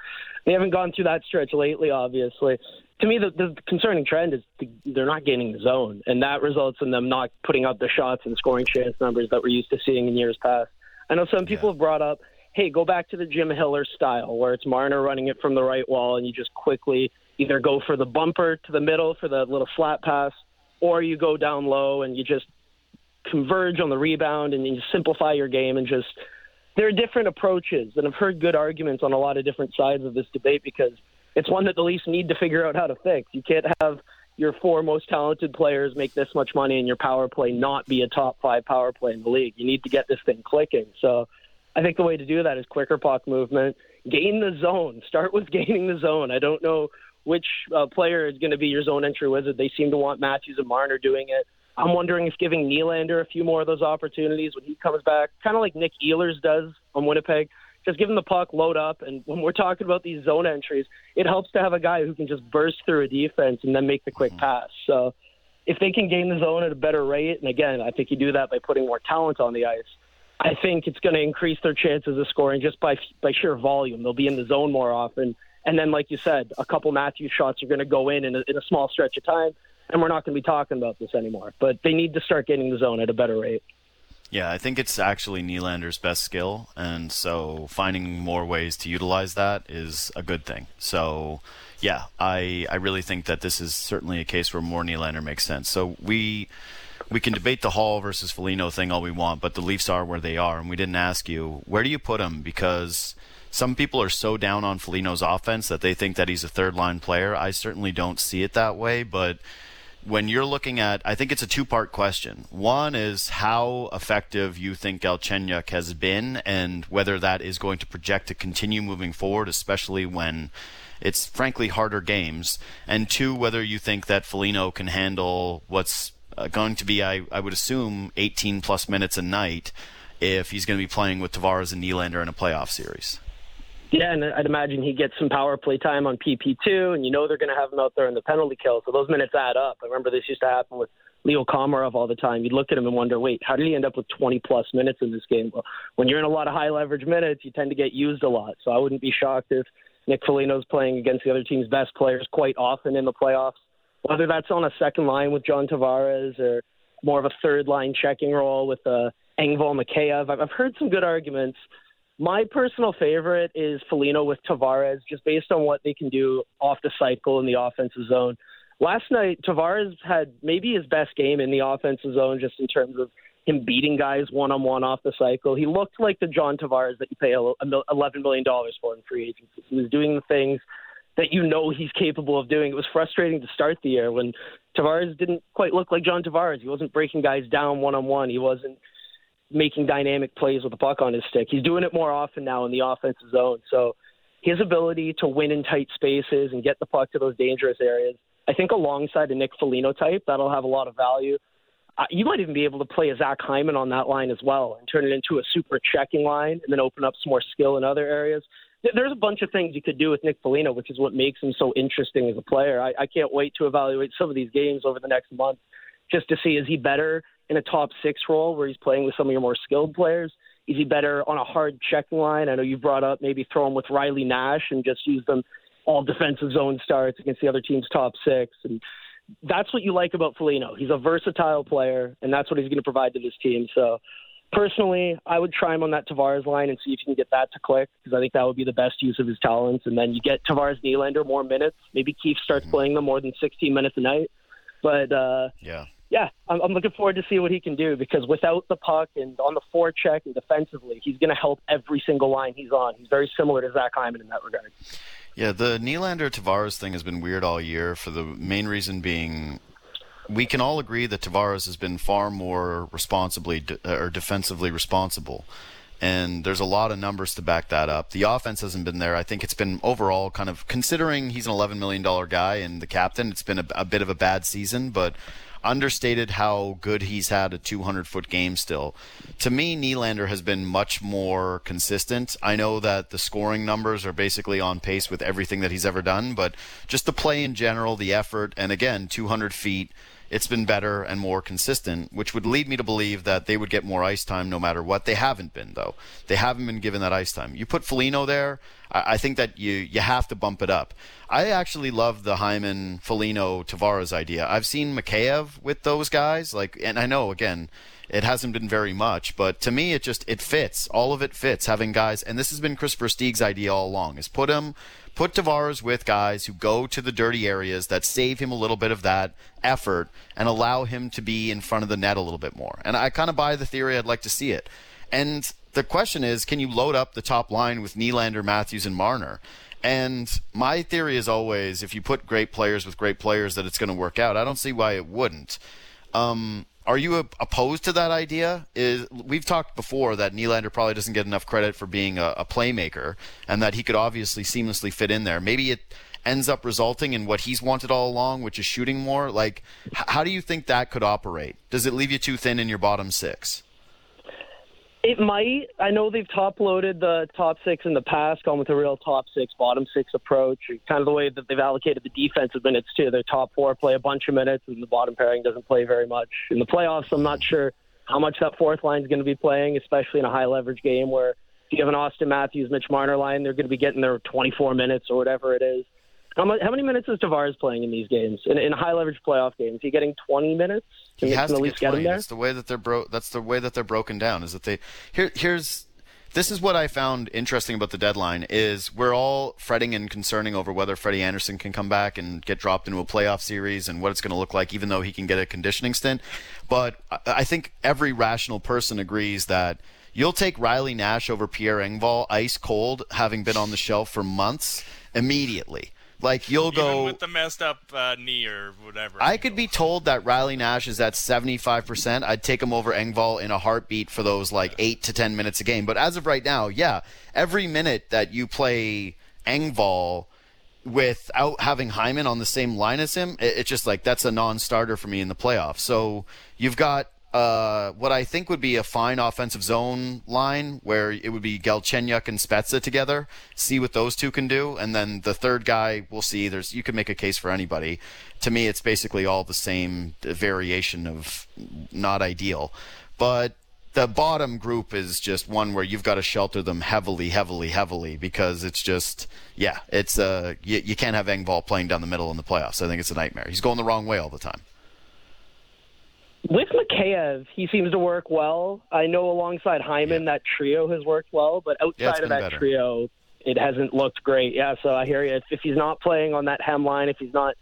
they haven't gone through that stretch lately, obviously. To me, the, the concerning trend is the, they're not gaining the zone, and that results in them not putting up the shots and scoring chance numbers that we're used to seeing in years past. I know some people yeah. have brought up, hey, go back to the Jim Hiller style, where it's Marner running it from the right wall, and you just quickly – either go for the bumper to the middle for the little flat pass, or you go down low and you just converge on the rebound and you simplify your game and just there are different approaches and I've heard good arguments on a lot of different sides of this debate because it's one that the Leafs need to figure out how to fix. You can't have your four most talented players make this much money and your power play not be a top five power play in the league. You need to get this thing clicking. So I think the way to do that is quicker puck movement, gain the zone. Start with gaining the zone. I don't know which uh, player is going to be your zone entry wizard. They seem to want Matthews and Marner doing it. I'm wondering if giving Nylander a few more of those opportunities when he comes back, kind of like Nick Ehlers does on Winnipeg, just give him the puck, load up. And when we're talking about these zone entries, it helps to have a guy who can just burst through a defense and then make the quick mm-hmm. pass. So if they can gain the zone at a better rate, and again, I think you do that by putting more talent on the ice. I think it's going to increase their chances of scoring just by by sheer volume. They'll be in the zone more often and then, like you said, a couple Matthews shots are going to go in in a, in a small stretch of time, and we're not going to be talking about this anymore. But they need to start getting the zone at a better rate. Yeah, I think it's actually Nylander's best skill, and so finding more ways to utilize that is a good thing. So, yeah, I I really think that this is certainly a case where more Nylander makes sense. So we we can debate the Hall versus Foligno thing all we want, but the Leafs are where they are, and we didn't ask you where do you put them because some people are so down on Foligno's offense that they think that he's a third line player. I certainly don't see it that way, but when you're looking at, I think it's a two part question. One is how effective you think Galchenyuk has been and whether that is going to project to continue moving forward, especially when it's frankly harder games. And two, whether you think that Foligno can handle what's uh, going to be, I, I would assume, 18 plus minutes a night if he's going to be playing with Tavares and Nylander in a playoff series. Yeah, and I'd imagine he gets some power play time on PP2, and you know they're going to have him out there in the penalty kill, so those minutes add up. I remember this used to happen with Leo Komarov all the time. You'd look at him and wonder, wait, how did he end up with 20 plus minutes in this game? Well, when you're in a lot of high leverage minutes, you tend to get used a lot. So I wouldn't be shocked if Nick Foligno's playing against the other team's best players quite often in the playoffs. Whether that's on a second line with John Tavares or more of a third line checking role with uh, Engvall Mikheyev. I've heard some good arguments my personal favorite is Foligno with Tavares, just based on what they can do off the cycle in the offensive zone. Last night, Tavares had maybe his best game in the offensive zone, just in terms of him beating guys one on one off the cycle. He looked like the John Tavares that you pay $11 million for in free agency. He was doing the things that you know he's capable of doing. It was frustrating to start the year when Tavares didn't quite look like John Tavares. He wasn't breaking guys down one on one. He wasn't making dynamic plays with the puck on his stick. He's doing it more often now in the offensive zone. So his ability to win in tight spaces and get the puck to those dangerous areas, I think alongside a Nick Foligno type, that'll have a lot of value. Uh, you might even be able to play a Zach Hyman on that line as well and turn it into a super checking line and then open up some more skill in other areas. There's a bunch of things you could do with Nick Foligno, which is what makes him so interesting as a player. I, I can't wait to evaluate some of these games over the next month just to see is he better in a top six role where he's playing with some of your more skilled players? Is he better on a hard checking line? I know you brought up maybe throw him with Riley Nash and just use them all defensive zone starts against the other team's top six. And that's what you like about Foligno. He's a versatile player, and that's what he's going to provide to this team. So personally, I would try him on that Tavares line and see if you can get that to click because I think that would be the best use of his talents. And then you get Tavares Nylander more minutes. Maybe Keefe starts mm-hmm. playing them more than 16 minutes a night. But uh, yeah, yeah, I'm, I'm looking forward to see what he can do because without the puck and on the forecheck and defensively, he's going to help every single line he's on. He's very similar to Zach Hyman in that regard. Yeah, the Nylander Tavares thing has been weird all year for the main reason being we can all agree that Tavares has been far more responsibly de- or defensively responsible. And there's a lot of numbers to back that up. The offense hasn't been there. I think it's been overall kind of considering he's an $11 million guy and the captain, it's been a, a bit of a bad season, but understated how good he's had a 200 foot game still. To me, Nylander has been much more consistent. I know that the scoring numbers are basically on pace with everything that he's ever done, but just the play in general, the effort, and again, 200 feet it's been better and more consistent, which would lead me to believe that they would get more ice time no matter what. They haven't been though. They haven't been given that ice time. You put Foligno there, I, I think that you you have to bump it up. I actually love the Hyman Foligno Tavares idea. I've seen Mikheyev with those guys, like, and I know again it hasn't been very much, but to me, it just it fits. All of it fits. Having guys, and this has been Kris Versteeg's idea all along: is put him put Tavares with guys who go to the dirty areas that save him a little bit of that effort and allow him to be in front of the net a little bit more. And I kind of buy the theory. I'd like to see it. And the question is, can you load up the top line with Nylander, Matthews, and Marner? And my theory is always, if you put great players with great players, that it's going to work out. I don't see why it wouldn't. Um, are you opposed to that idea? Is we've talked before that Nylander probably doesn't get enough credit for being a, a, playmaker, and that he could obviously seamlessly fit in there. Maybe it ends up resulting in what he's wanted all along, which is shooting more. Like, h- how do you think that could operate? Does it leave you too thin in your bottom six? It might. I know they've top loaded the top six in the past, gone with a real top six, bottom six approach. Kind of the way that they've allocated the defensive minutes too. Their top four play a bunch of minutes, and the bottom pairing doesn't play very much. In the playoffs, I'm not sure how much that fourth line is going to be playing, especially in a high leverage game where if you have an Austin Matthews, Mitch Marner line, they're going to be getting their 24 minutes or whatever it is. How, much, how many minutes is Tavares playing in these games? In, in high leverage playoff games, is he getting 20 minutes? Can he has to get 20. Get that's the way that they're bro- That's the way that they're broken down. Is that they here? Here's this is what I found interesting about the deadline is we're all fretting and concerning over whether Freddie Andersen can come back and get dropped into a playoff series and what it's going to look like, even though he can get a conditioning stint. But I think every rational person agrees that you'll take Riley Nash over Pierre Engvall ice cold, having been on the shelf for months, immediately. Like you'll Even go with the messed up uh, knee or whatever. I could be told that Riley Nash is at seventy five percent. I'd take him over Engvall in a heartbeat for those like eight to ten minutes a game. But as of right now, yeah, every minute that you play Engvall without having Hyman on the same line as him, it's just like that's a non starter for me in the playoffs. So you've got uh, what I think would be a fine offensive zone line where it would be Galchenyuk and Spezza together. See what those two can do, and then the third guy we'll see. There's you can make a case for anybody. To me, it's basically all the same variation of not ideal, but the bottom group is just one where you've got to shelter them heavily, heavily, heavily because it's just yeah, it's uh you, you can't have Engvall playing down the middle in the playoffs. I think it's a nightmare. He's going the wrong way all the time. With Mikheyev, he seems to work well. I know alongside Hyman, yeah. that trio has worked well, but outside yeah, of that better. trio, it hasn't looked great. Yeah, so I hear you. If, if he's not playing on that hem line, if he's not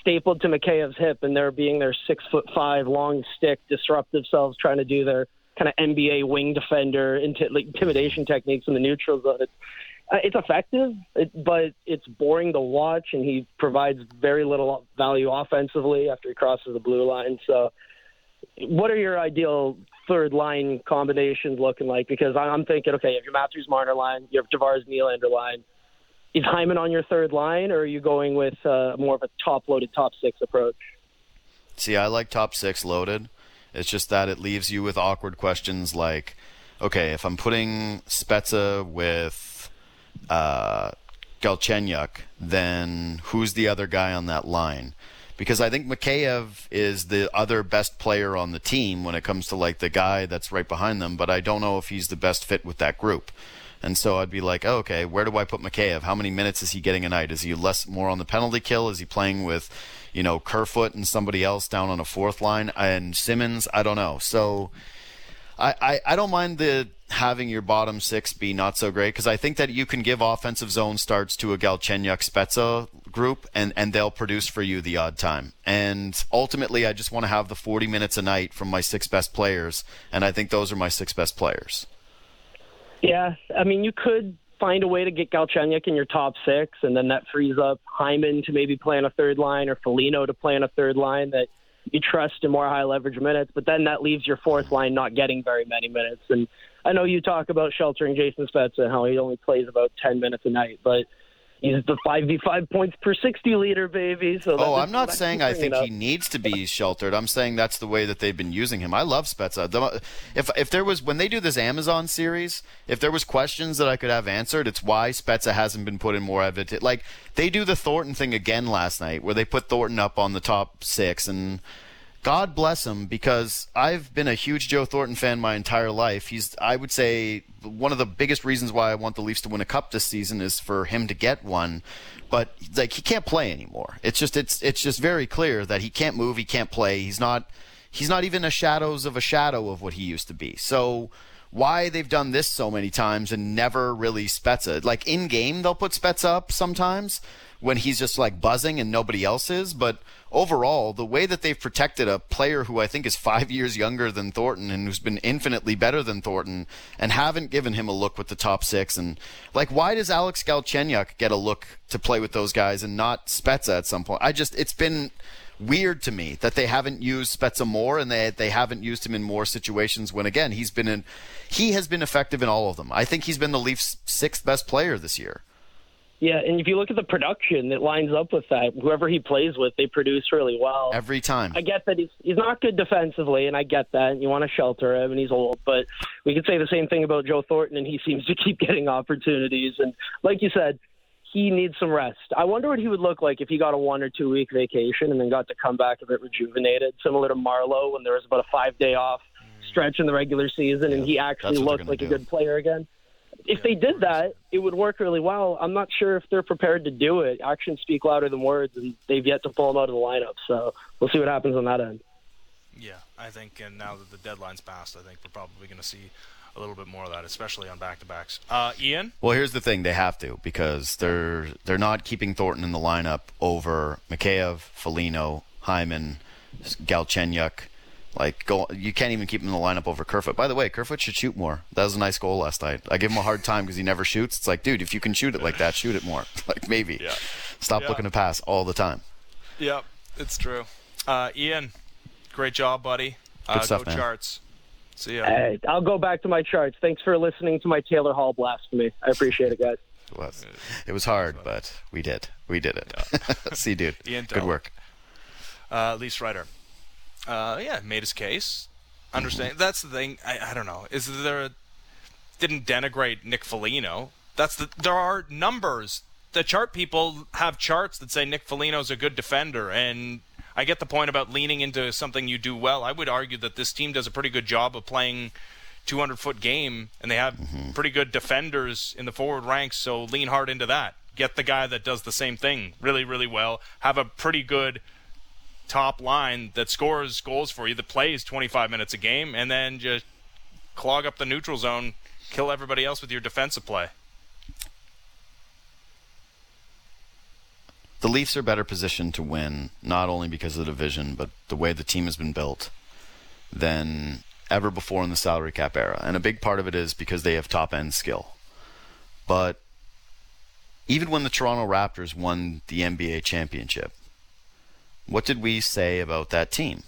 stapled to Mikheyev's hip, and they're being their six foot five long stick, disruptive selves, trying to do their kind of NBA wing defender intimidation techniques in the neutral zone. It's, uh, it's effective, it, but it's boring to watch, and he provides very little value offensively after he crosses the blue line. So, what are your ideal third line combinations looking like? Because I'm thinking, okay, if you have your Matthews Marner line, you have Tavares Nylander line. Is Hyman on your third line, or are you going with uh, more of a top loaded top six approach? See, I like top six loaded. It's just that it leaves you with awkward questions like, okay, if I'm putting Spezza with uh, Galchenyuk, then who's the other guy on that line? Because I think Mikheyev is the other best player on the team when it comes to like the guy that's right behind them, but I don't know if he's the best fit with that group. And so I'd be like, oh, okay, where do I put Mikheyev? How many minutes is he getting a night? Is he less more on the penalty kill? Is he playing with you know, Kerfoot and somebody else down on a fourth line, and Simmonds? I don't know. So I, I, I don't mind the having your bottom six be not so great because I think that you can give offensive zone starts to a Galchenyuk Spezza group and, and they'll produce for you the odd time. And ultimately, I just want to have the 40 minutes a night from my six best players, and I think those are my six best players. Yeah, I mean, you could find a way to get Galchenyuk in your top six, and then that frees up Hyman to maybe play on a third line or Foligno to play on a third line that you trust in more high leverage minutes. But then that leaves your fourth line not getting very many minutes. And I know you talk about sheltering Jason Spezza and how he only plays about 10 minutes a night, but – He's the 5v5 points per sixty liter baby. So oh, I'm not saying I think he needs to be sheltered. I'm saying that's the way that they've been using him. I love Spezza. If if there was when they do this Amazon series, if there was questions that I could have answered, it's why Spezza hasn't been put in more evidence. Like they do the Thornton thing again last night, where they put Thornton up on the top six, and God bless him because I've been a huge Joe Thornton fan my entire life. He's, I would say, one of the biggest reasons why I want the Leafs to win a cup this season is for him to get one. But like he can't play anymore. It's just it's it's just very clear that he can't move. He can't play. He's not he's not even a shadows of a shadow of what he used to be. So why they've done this so many times and never really Spezza. Like in game, they'll put Spezza up sometimes when he's just like buzzing and nobody else is. But overall, the way that they've protected a player who I think is five years younger than Thornton and who's been infinitely better than Thornton and haven't given him a look with the top six. And like, why does Alex Galchenyuk get a look to play with those guys and not Spezza at some point? I just, it's been weird to me that they haven't used Spezza more and they they haven't used him in more situations when again he's been in he has been effective in all of them. I think he's been the Leafs sixth best player this year. Yeah, and if you look at the production that lines up with that, whoever he plays with, they produce really well. Every time. I get that he's he's not good defensively, and I get that. And you want to shelter him, and he's old. But we could say the same thing about Joe Thornton, and he seems to keep getting opportunities. And like you said, he needs some rest. I wonder what he would look like if he got a one or two week vacation and then got to come back a bit rejuvenated, similar to Marleau when there was about a five day off stretch in the regular season and he actually looked like do. a good player again. If yeah, they did that, it would work really well. I'm not sure if they're prepared to do it. Actions speak louder than words, and they've yet to pull him out of the lineup. So we'll see what happens on that end. Yeah, I think, and now that the deadline's passed, I think we're probably going to see a little bit more of that, especially on back to backs. Uh, Ian. Well, here's the thing: they have to because they're they're not keeping Thornton in the lineup over Mikheyev, Foligno, Hyman, Galchenyuk. Like, go, you can't even keep him in the lineup over Kerfoot. By the way, Kerfoot should shoot more. That was a nice goal last night. I give him a hard time because he never shoots. It's like, dude, if you can shoot it like that, shoot it more. like, maybe. Yeah. Stop yeah. looking to pass all the time. Yep, it's true. Uh, Ian, great job, buddy. Good uh, stuff, go man. charts. See ya. Hey, I'll go back to my charts. Thanks for listening to my Taylor Hall blasphemy. I appreciate it, guys. It was. It was hard, but we did. We did it. Yeah. See you, dude. Ian Good work. Uh, Lee Strider. Uh, yeah, made his case. Understand. That's the thing. I, I don't know. Is there a, didn't denigrate Nick Foligno? That's the. There are numbers. The chart people have charts that say Nick Foligno's a good defender, and I get the point about leaning into something you do well. I would argue that this team does a pretty good job of playing 200 foot game, and they have mm-hmm. pretty good defenders in the forward ranks. So lean hard into that. Get the guy that does the same thing really, really well. Have a pretty good top line that scores goals for you, that plays 25 minutes a game, and then just clog up the neutral zone, kill everybody else with your defensive play. the Leafs are better positioned to win, not only because of the division, but the way the team has been built, than ever before in the salary cap era. And a big part of it is because they have top end skill. But even when the Toronto Raptors won the NBA championship, what did we say about that team?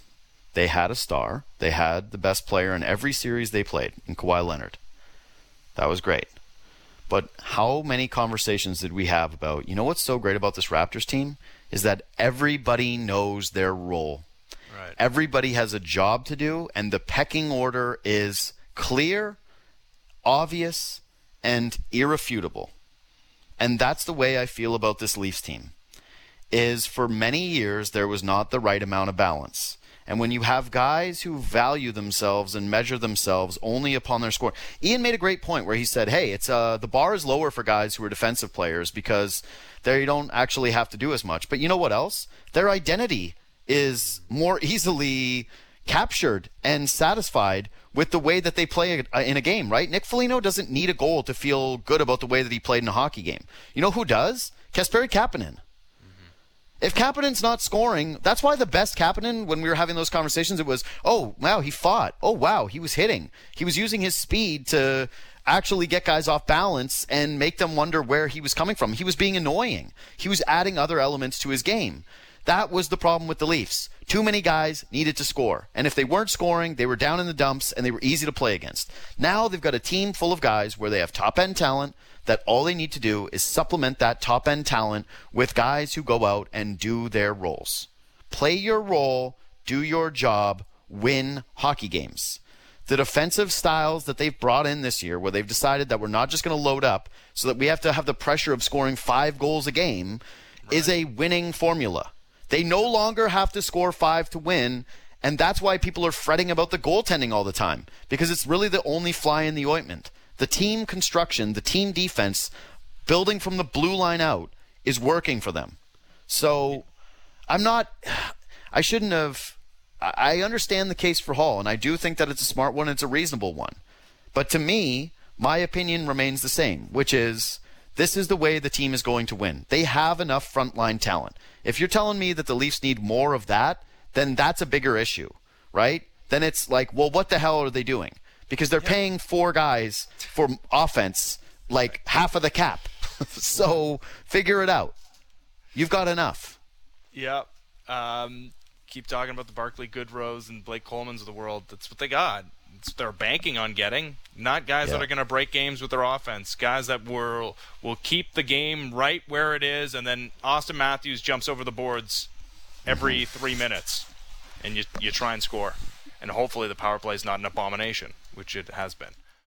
They had a star. They had the best player in every series they played, in Kawhi Leonard. That was great. But how many conversations did we have about, you know what's so great about this Raptors team? Is that everybody knows their role. Right. Everybody has a job to do, and the pecking order is clear, obvious, and irrefutable. And that's the way I feel about this Leafs team. Is for many years there was not the right amount of balance. And when you have guys who value themselves and measure themselves only upon their score, Ian made a great point where he said, "Hey, it's uh, the bar is lower for guys who are defensive players because they don't actually have to do as much. But you know what else? Their identity is more easily captured and satisfied with the way that they play in a game, right? Nick Foligno doesn't need a goal to feel good about the way that he played in a hockey game. You know who does? Kasperi Kapanen. If Kapanen's not scoring, that's why the best Kapanen, when we were having those conversations, it was, oh, wow, he fought. Oh, wow, he was hitting. He was using his speed to actually get guys off balance and make them wonder where he was coming from. He was being annoying. He was adding other elements to his game. That was the problem with the Leafs. Too many guys needed to score. And if they weren't scoring, they were down in the dumps and they were easy to play against. Now they've got a team full of guys where they have top end talent that all they need to do is supplement that top end talent with guys who go out and do their roles. Play your role, do your job, win hockey games. The defensive styles that they've brought in this year, where they've decided that we're not just going to load up so that we have to have the pressure of scoring five goals a game, right. is a winning formula. They no longer have to score five to win. And that's why people are fretting about the goaltending all the time, because it's really the only fly in the ointment. The team construction, the team defense, building from the blue line out, is working for them. So I'm not, I shouldn't have, I understand the case for Hall, and I do think that it's a smart one, it's a reasonable one. But to me, my opinion remains the same, which is this is the way the team is going to win. They have enough frontline talent. If you're telling me that the Leafs need more of that, then that's a bigger issue, right? Then it's like, well, what the hell are they doing? Because they're paying four guys for offense like half of the cap. so figure it out. You've got enough. Yep. Um, keep talking about the Barclay Goodrows and Blake Coleman's of the world. That's what they got they're banking on getting. Not guys yeah. that are going to break games with their offense. Guys that will will keep the game right where it is, and then Austin Matthews jumps over the boards every mm-hmm. three minutes, and you you try and score, and hopefully the power play is not an abomination, which it has been.